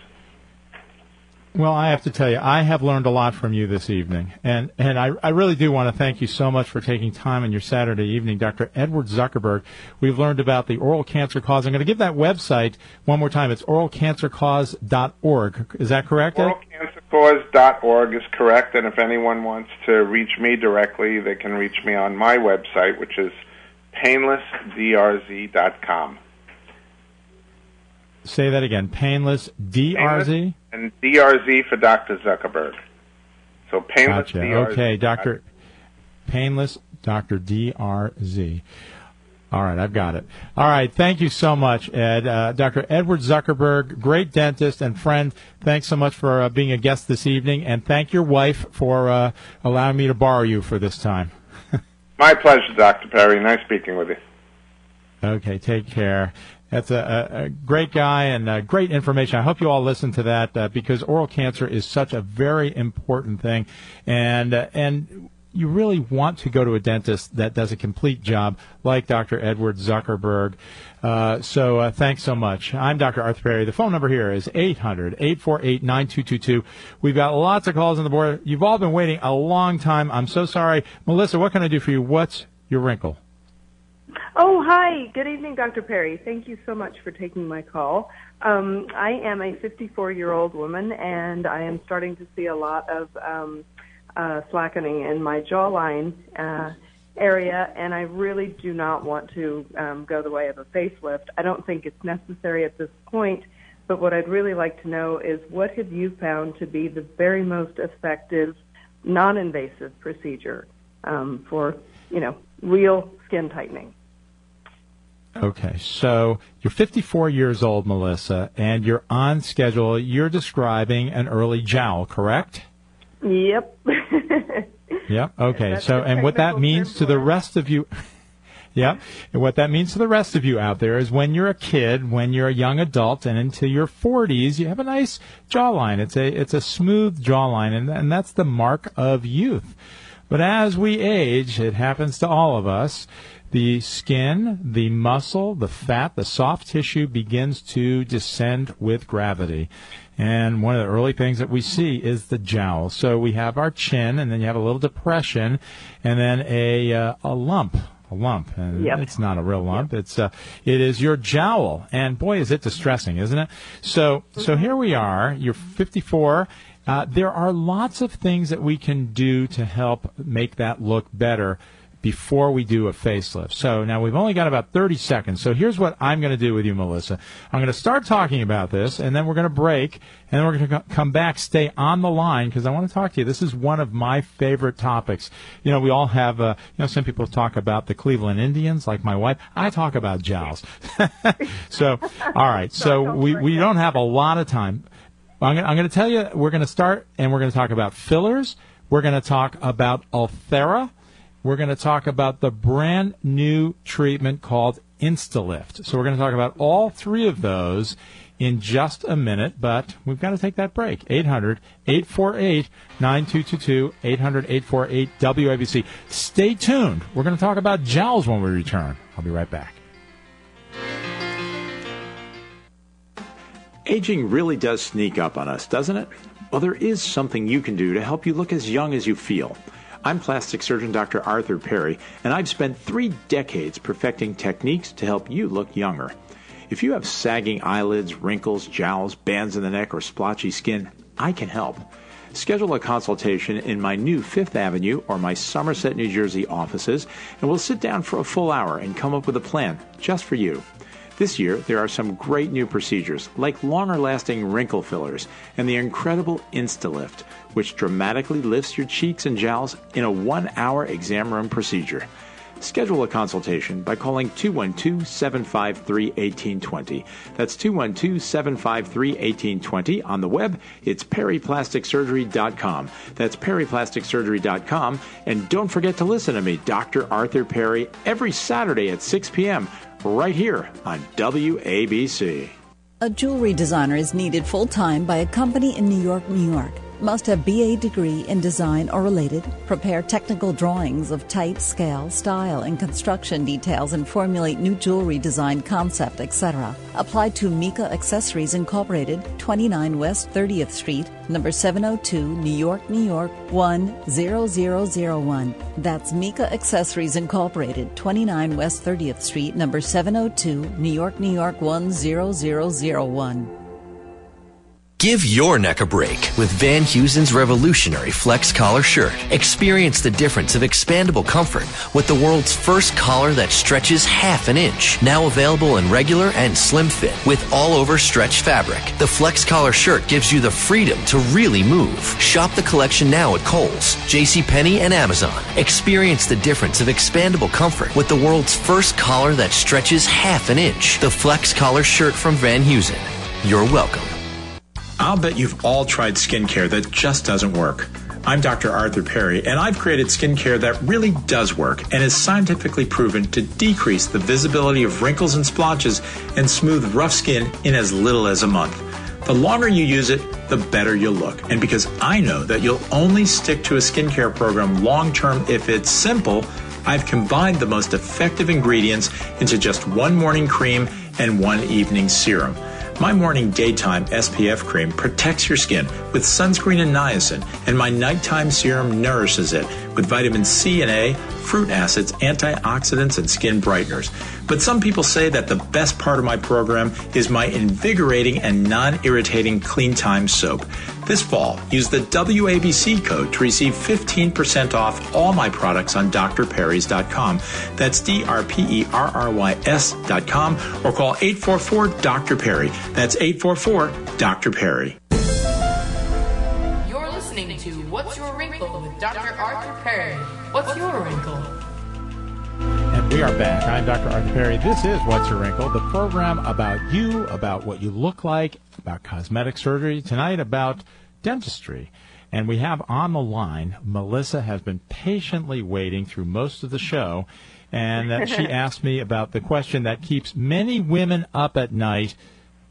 Well, I have to tell you, I have learned a lot from you this evening, and and I, I really do want to thank you so much for taking time in your Saturday evening, Dr. Edward Zuckerberg. We've learned about the oral cancer cause. I'm going to give that website one more time. It's oralcancercause.org. Is that correct? Oralcancercause.org is correct, and if anyone wants to reach me directly, they can reach me on my website, which is painlessdrz.com. Say that again. Painless DRZ. Painless and DRZ for Dr. Zuckerberg. So painless Gotcha. DRZ. Okay, Doctor. Painless Doctor DRZ. All right, I've got it. All right, thank you so much, Ed. Uh, Dr. Edward Zuckerberg, great dentist and friend. Thanks so much for uh, being a guest this evening, and thank your wife for uh, allowing me to borrow you for this time. My pleasure, Dr. Perry. Nice speaking with you. Okay, take care. That's a, a, great guy and uh, great information. I hope you all listen to that uh, because oral cancer is such a very important thing, and uh, and you really want to go to a dentist that does a complete job, like Dr. Edward Zuckerberg. Uh, so uh, thanks so much. I'm Dr. Arthur Perry. The phone number here is 800-848-9222. We've got lots of calls on the board. You've all been waiting a long time. I'm so sorry. Melissa, what can I do for you? What's your wrinkle? Oh, hi. Good evening, Dr. Perry. Thank you so much for taking my call. Um, I am a 54 year old woman, and I am starting to see a lot of um, uh, slackening in my jawline uh, area, and I really do not want to um, go the way of a facelift. I don't think it's necessary at this point, but what I'd really like to know is what have you found to be the very most effective, non invasive procedure um, for, you know, real skin tightening? Okay, so you're 54 years old, Melissa, and you're on schedule. You're describing an early jowl, correct? Yep. Yep. Okay. That's So, and what that means to the rest of you, yep. And what that means to the rest of you out there is when you're a kid, when you're a young adult, and into your 40s, you have a nice jawline. It's a it's a smooth jawline, and and that's the mark of youth. But as we age, it happens to all of us. The skin, the muscle, the fat, the soft tissue begins to descend with gravity. And one of the early things that we see is the jowl. So we have our chin, and then you have a little depression, and then a uh, a lump, a lump, and Yep. it's not a real lump. It's uh, it is your jowl, and boy, is it distressing, isn't it? So so here we are. You're 54. Uh, there are lots of things that we can do to help make that look better before we do a facelift. So now we've only got about 30 seconds. So here's what I'm going to do with you, Melissa. I'm going to start talking about this, and then we're going to break, and then we're going to come back, stay on the line, because I want to talk to you. This is one of my favorite topics. You know, we all have, uh, you know, some people talk about the Cleveland Indians, like my wife. I talk about jowls. so, all right. So we, we don't have a lot of time. I'm going, to tell you, we're going to start and we're going to talk about fillers. We're going to talk about Ulthera. We're going to talk about the brand new treatment called Instalift. So we're going to talk about all three of those in just a minute, but we've got to take that break. 800 848 9222, 800 848 WABC. Stay tuned. We're going to talk about gels when we return. I'll be right back. Aging really does sneak up on us, doesn't it? Well, there is something you can do to help you look as young as you feel. I'm plastic surgeon Dr. Arthur Perry, and I've spent three decades perfecting techniques to help you look younger. If you have sagging eyelids, wrinkles, jowls, bands in the neck, or splotchy skin, I can help. Schedule a consultation in my new Fifth Avenue or my Somerset, New Jersey offices, and we'll sit down for a full hour and come up with a plan just for you. This year, there are some great new procedures, like longer lasting wrinkle fillers and the incredible InstaLift, which dramatically lifts your cheeks and jowls in a one hour exam room procedure. Schedule a consultation by calling 212 753 1820. That's 212 753 1820. On the web, it's perryplasticsurgery.com. That's perryplasticsurgery.com. And don't forget to listen to me, Dr. Arthur Perry, every Saturday at 6 p.m. right here on WABC. A jewelry designer is needed full time by a company in New York, New York. Must have BA degree in design or related. Prepare technical drawings of type, scale, style, and construction details and formulate new jewelry design concept, etc. Apply to Mika Accessories Incorporated, 29 West 30th Street, number 702, New York, New York 10001. That's Mika Accessories Incorporated, 29 West 30th Street, number 702, New York, New York 10001. Give your neck a break with Van Heusen's revolutionary flex collar shirt. Experience the difference of expandable comfort with the world's first collar that stretches half an inch. Now available in regular and slim fit with all over stretch fabric. The flex collar shirt gives you the freedom to really move. Shop the collection now at Kohl's, JCPenney, and Amazon. Experience the difference of expandable comfort with the world's first collar that stretches half an inch. The flex collar shirt from Van Heusen. You're welcome. I'll bet you've all tried skincare that just doesn't work. I'm Dr. Arthur Perry, and I've created skincare that really does work and is scientifically proven to decrease the visibility of wrinkles and splotches and smooth rough skin in as little as a month. The longer you use it, the better you'll look. And because I know that you'll only stick to a skincare program long term if it's simple, I've combined the most effective ingredients into just one morning cream and one evening serum. My morning daytime SPF cream protects your skin with sunscreen and niacin, and my nighttime serum nourishes it with vitamin C and A, fruit acids, antioxidants, and skin brighteners. But some people say that the best part of my program is my invigorating and non irritating Clean Time soap. This fall, use the WABC code to receive 15% off all my products on drperrys.com. That's D R P E R R Y S.com or call 844 Dr. Perry. That's 844 Dr. Perry. Dr. Arthur Perry. What's your wrinkle? And we are back. I'm Dr. Arthur Perry. This is What's Your Wrinkle, the program about you, about what you look like, about cosmetic surgery, tonight about dentistry. And we have on the line, Melissa has been patiently waiting through most of the show, and uh, she asked me about the question that keeps many women up at night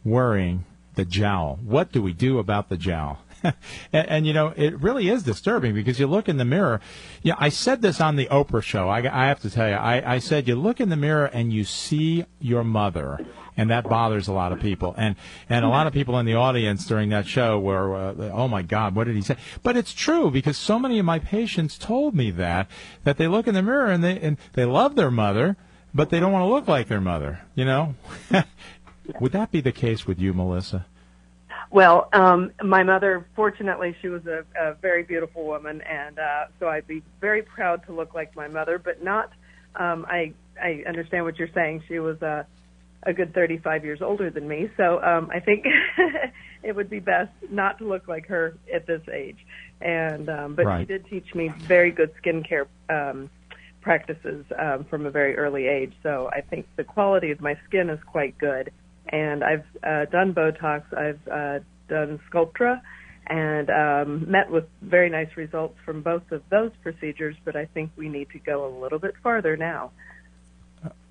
worrying the jowl. What do we do about the jowl? and, and, you know, it really is disturbing because you look in the mirror. Yeah, I said this on the Oprah show. I, I have to tell you, I, I said you look in the mirror and you see your mother, and that bothers a lot of people. And and a lot of people in the audience during that show were, uh, oh my God, what did he say? But it's true because so many of my patients told me that that they look in the mirror and they and they love their mother, but they don't want to look like their mother. You know. Would that be the case with you, Melissa? Well, um, my mother, fortunately, she was a, a very beautiful woman, and uh, so I'd be very proud to look like my mother, but not. Um, I I understand what you're saying. She was a a good 35 years older than me, so um, I think it would be best not to look like her at this age. And um, but Right. she did teach me very good skincare um, practices um, from a very early age. So I think the quality of my skin is quite good. And I've uh, done Botox, I've uh, done Sculptra, and um, met with very nice results from both of those procedures. But I think we need to go a little bit farther now.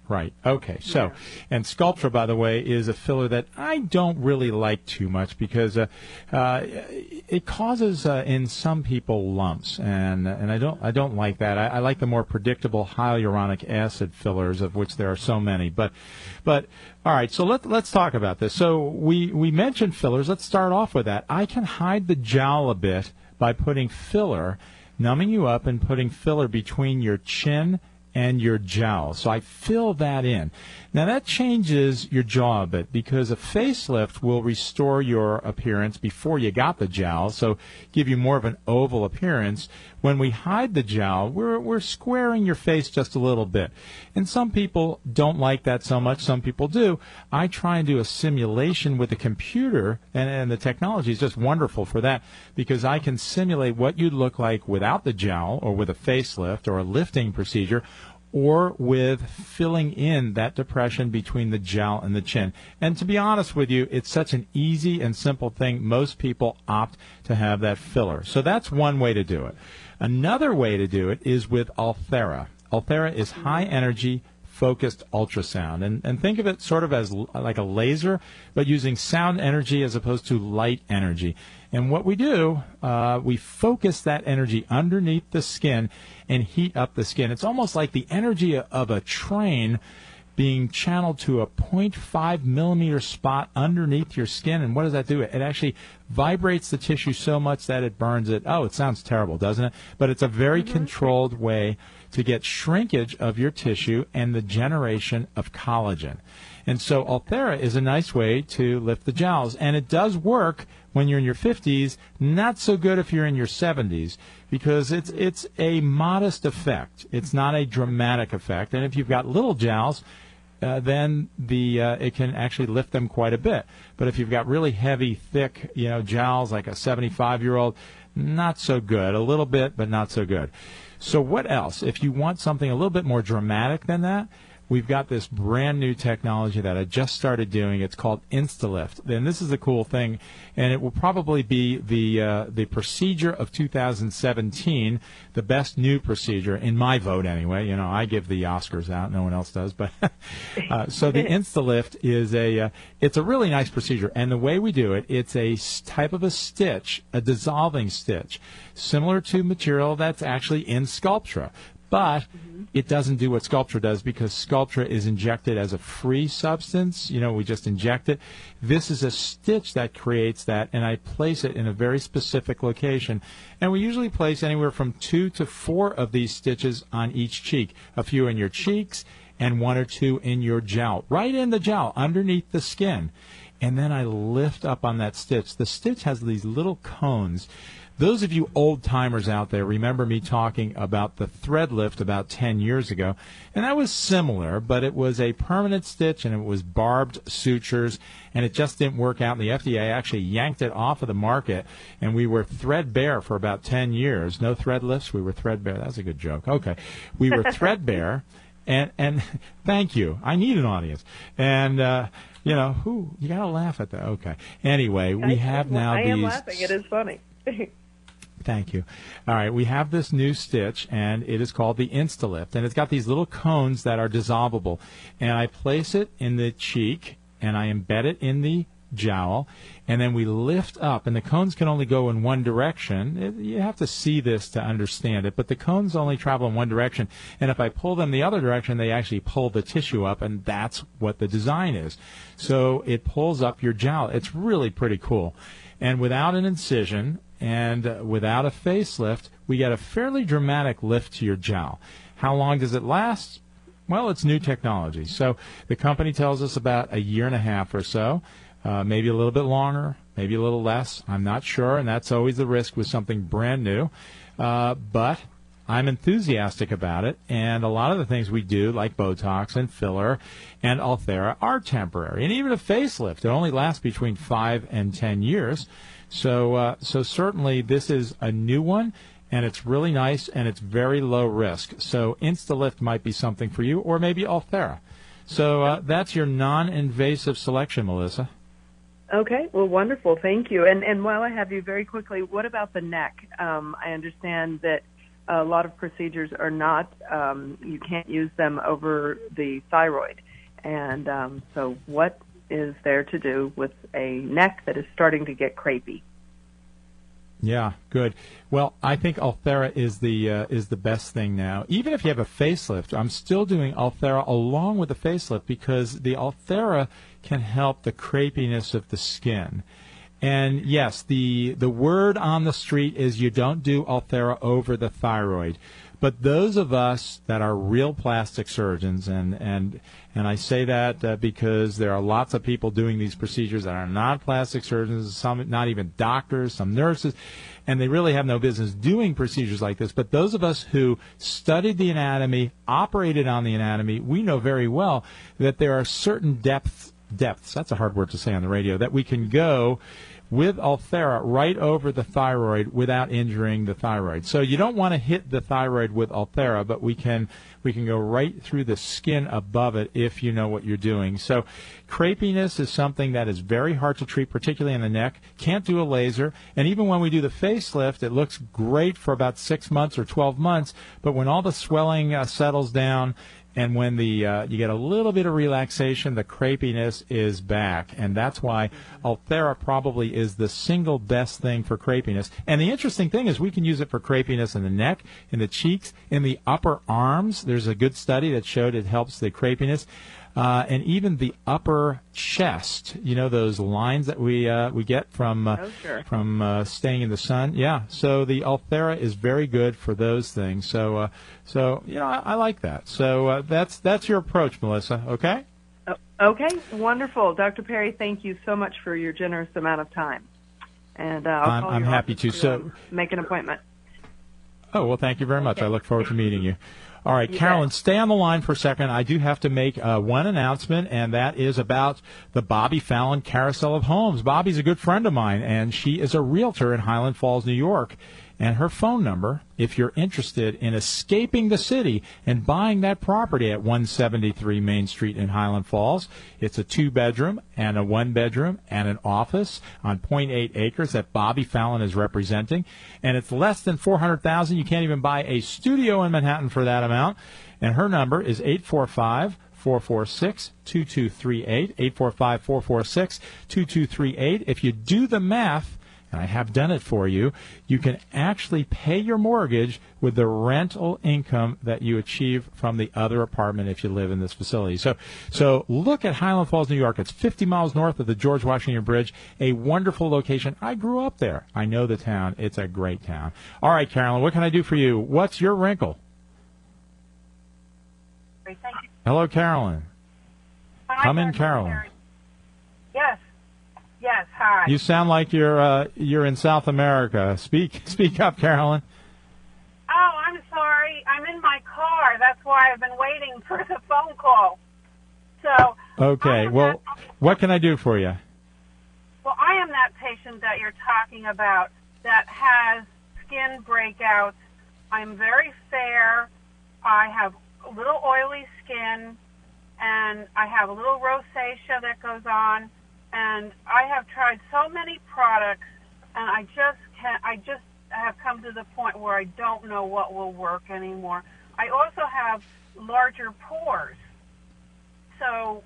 Right. Okay. So, and Sculptra, by the way, is a filler that I don't really like too much because uh, uh, it causes uh, in some people lumps, and and I don't I don't like that. I, I like the more predictable hyaluronic acid fillers, of which there are so many. But, but all right. So let let's talk about this. So we we mentioned fillers. Let's start off with that. I can hide the jowl a bit by putting filler, numbing you up, and putting filler between your chin and your jowl. So I fill that in. Now that changes your jaw a bit because a facelift will restore your appearance before you got the jowl, so give you more of an oval appearance. When we hide the jowl, we're, we're squaring your face just a little bit. And some people don't like that so much, some people do. I try and do a simulation with a computer, and, and the technology is just wonderful for that because I can simulate what you'd look like without the jowl or with a facelift or a lifting procedure or with filling in that depression between the jowl and the chin. And to be honest with you, it's such an easy and simple thing. Most people opt to have that filler. So that's one way to do it. Another way to do it is with Ulthera. Ulthera is high energy focused ultrasound. And, and think of it sort of as l- like a laser, but using sound energy as opposed to light energy. And what we do, uh, we focus that energy underneath the skin and heat up the skin. It's almost like the energy of a train being channeled to a 0.5 millimeter spot underneath your skin. And what does that do? It actually vibrates the tissue so much that it burns it. Oh, it sounds terrible, doesn't it? But it's a very mm-hmm. controlled way to get shrinkage of your tissue and the generation of collagen. And so Ulthera is a nice way to lift the jowls. And it does work when you're in your 50s, not so good if you're in your 70s because it's it's a modest effect. It's not a dramatic effect. And if you've got little jowls, uh, then the uh, it can actually lift them quite a bit. But if you've got really heavy, thick, you know, jowls like a 75 year old, not so good. A little bit, but not so good. So what else? If you want something a little bit more dramatic than that, we've got this brand new technology that I just started doing. It's called InstaLift, and this is a cool thing, and it will probably be the uh, the procedure of 2017, the best new procedure in my vote anyway. You know, I give the Oscars out, no one else does, but uh, so the InstaLift is a uh, it's a really nice procedure, and the way we do it, it's a type of a stitch, a dissolving stitch, similar to material that's actually in Sculptra. But it doesn't do what Sculptra does because Sculptra is injected as a free substance. You know, we just inject it. This is a stitch that creates that, and I place it in a very specific location. And we usually place anywhere from two to four of these stitches on each cheek. A few in your cheeks and one or two in your jowl, right in the jowl, underneath the skin. And then I lift up on that stitch. The stitch has these little cones. Those of you old timers out there remember me talking about the thread lift about 10 years ago, and that was similar, but it was a permanent stitch and it was barbed sutures, and it just didn't work out. And the FDA actually yanked it off of the market, and we were threadbare for about 10 years. No thread lifts, we were threadbare. That's a good joke. Okay. We were threadbare, and, and thank you. I need an audience. And, uh, you know, who, you gotta laugh at that. Okay. Anyway, we I- have now I these. am laughing. It is funny. Thank you. All right, we have this new stitch, and it is called the InstaLift, and it's got these little cones that are dissolvable. And I place it in the cheek, and I embed it in the jowl, and then we lift up, and the cones can only go in one direction. It- you have to see this to understand it, but the cones only travel in one direction, and if I pull them the other direction, they actually pull the tissue up, and that's what the design is. So it pulls up your jowl. It's really pretty cool. And without an incision, and without a facelift, we get a fairly dramatic lift to your jowl. How long does it last? Well, it's new technology. So the company tells us about a year and a half or so, uh, maybe a little bit longer, maybe a little less. I'm not sure, and that's always the risk with something brand new. Uh, but I'm enthusiastic about it, and a lot of the things we do, like Botox and filler and Ulthera, are temporary. And even a facelift, it only lasts between five and ten years. So, uh, so certainly this is a new one, and it's really nice, and it's very low risk. So InstaLift might be something for you, or maybe Ulthera. So uh, that's your non-invasive selection, Melissa. Okay, well, wonderful. Thank you. And and while I have you, very quickly, what about the neck? Um, I understand that a lot of procedures are not. Um, you can't use them over the thyroid, and um, so what is there to do with a neck that is starting to get crepey? Yeah, good. Well, I think Ulthera is the uh, is the best thing now. Even if you have a facelift, I'm still doing Ulthera along with the facelift because the Ulthera can help the crepiness of the skin. And yes, the the word on the street is you don't do Ulthera over the thyroid. But those of us that are real plastic surgeons, and and and I say that uh, because there are lots of people doing these procedures that are not plastic surgeons, some not even doctors, some nurses, and they really have no business doing procedures like this. But those of us who studied the anatomy, operated on the anatomy, we know very well that there are certain depths depths. That's a hard word to say on the radio. That we can go with Ulthera right over the thyroid without injuring the thyroid. So you don't want to hit the thyroid with Ulthera, but we can we can go right through the skin above it if you know what you're doing. So crepiness is something that is very hard to treat, particularly in the neck. Can't do a laser, and even when we do the facelift, it looks great for about six months or 12 months. But when all the swelling uh, settles down and when the uh, you get a little bit of relaxation, the crepiness is back, and that's why Ulthera probably is the single best thing for crepiness. And the interesting thing is, we can use it for crepiness in the neck, in the cheeks, in the upper arms. There's a good study that showed it helps the crepiness. Uh, and even the upper chest, you know those lines that we uh, we get from uh, Oh, sure. from uh, staying in the sun. Yeah, so the Ulthera is very good for those things. So uh, so you know I, I like that. So uh, that's that's your approach, Melissa. Okay. Okay, wonderful, Dr. Perry. Thank you so much for your generous amount of time. And uh, I'll I'm- I'm happy to. So- make an appointment. Oh well, thank you very much. I look forward to meeting you. All right, You Carolyn, stay on the line for a second. I do have to make uh, one announcement, and that is about the Bobby Fallon Carousel of Homes. Bobby's a good friend of mine, and she is a realtor in Highland Falls, New York. And her phone number, if you're interested in escaping the city and buying that property at 173 Main Street in Highland Falls, it's a two bedroom and a one bedroom and an office on 0.8 acres that Bobby Fallon is representing. And it's less than 400,000. You can't even buy a studio in Manhattan for that amount. And her number is 845 446 2238. 845 446 2238. If you do the math, and I have done it for you, you can actually pay your mortgage with the rental income that you achieve from the other apartment if you live in this facility. So, so look at Highland Falls, New York. It's 50 miles north of the George Washington Bridge, a wonderful location. I grew up there. I know the town. It's a great town. All right, Carolyn, what can I do for you? What's your wrinkle? Thank you. Hello, Carolyn. Hi, Come in, Carolyn. Yes. Yes. Hi. You sound like you're uh, you're in South America. Speak speak up, Carolyn. Oh, I'm sorry. I'm in my car. That's why I've been waiting for the phone call. So, Okay. Well, what can I do for you? well, I am that patient that you're talking about that has skin breakouts. I'm very fair. I have a little oily skin, and I have a little rosacea that goes on. And I have tried so many products, and I just can't. I just have come to the point where I don't know what will work anymore. I also have larger pores. So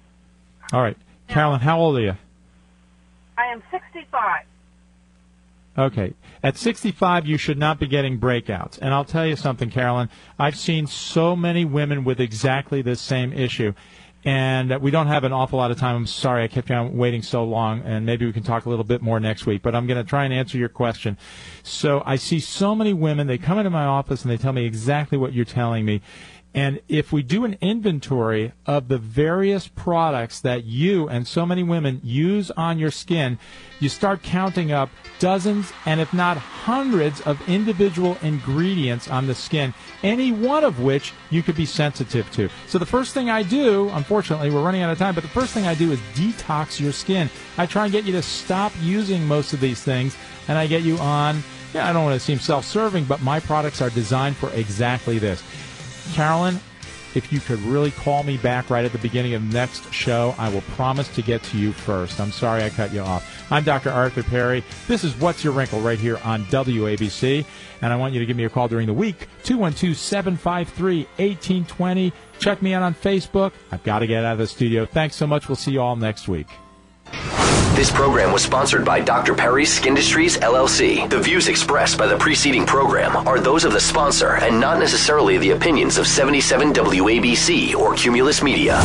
All right, Carolyn. How old are you? I am 65. Okay. At 65, you should not be getting breakouts. And I'll tell you something, Carolyn. I've seen so many women with exactly this same issue. And we don't have an awful lot of time. I'm sorry I kept you on waiting so long, and maybe we can talk a little bit more next week. But I'm going to try and answer your question. So I see so many women, they come into my office and they tell me exactly what you're telling me. And if we do an inventory of the various products that you and so many women use on your skin, you start counting up dozens and if not hundreds of individual ingredients on the skin, any one of which you could be sensitive to. So the first thing I do, unfortunately, we're running out of time, but the first thing I do is detox your skin. I try and get you to stop using most of these things and I get you on yeah, I don't want to seem self-serving, but my products are designed for exactly this. Carolyn, if you could really call me back right at the beginning of next show, I will promise to get to you first. I'm sorry I cut you off. I'm Dr. Arthur Perry. This is What's Your Wrinkle right here on WABC. And I want you to give me a call during the week, 212-753-1820. Check me out on Facebook. I've got to get out of the studio. Thanks so much. We'll see you all next week. This program was sponsored by Dr. Perry's Skin Industries LLC. The views expressed by the preceding program are those of the sponsor and not necessarily the opinions of 77 WABC or Cumulus Media.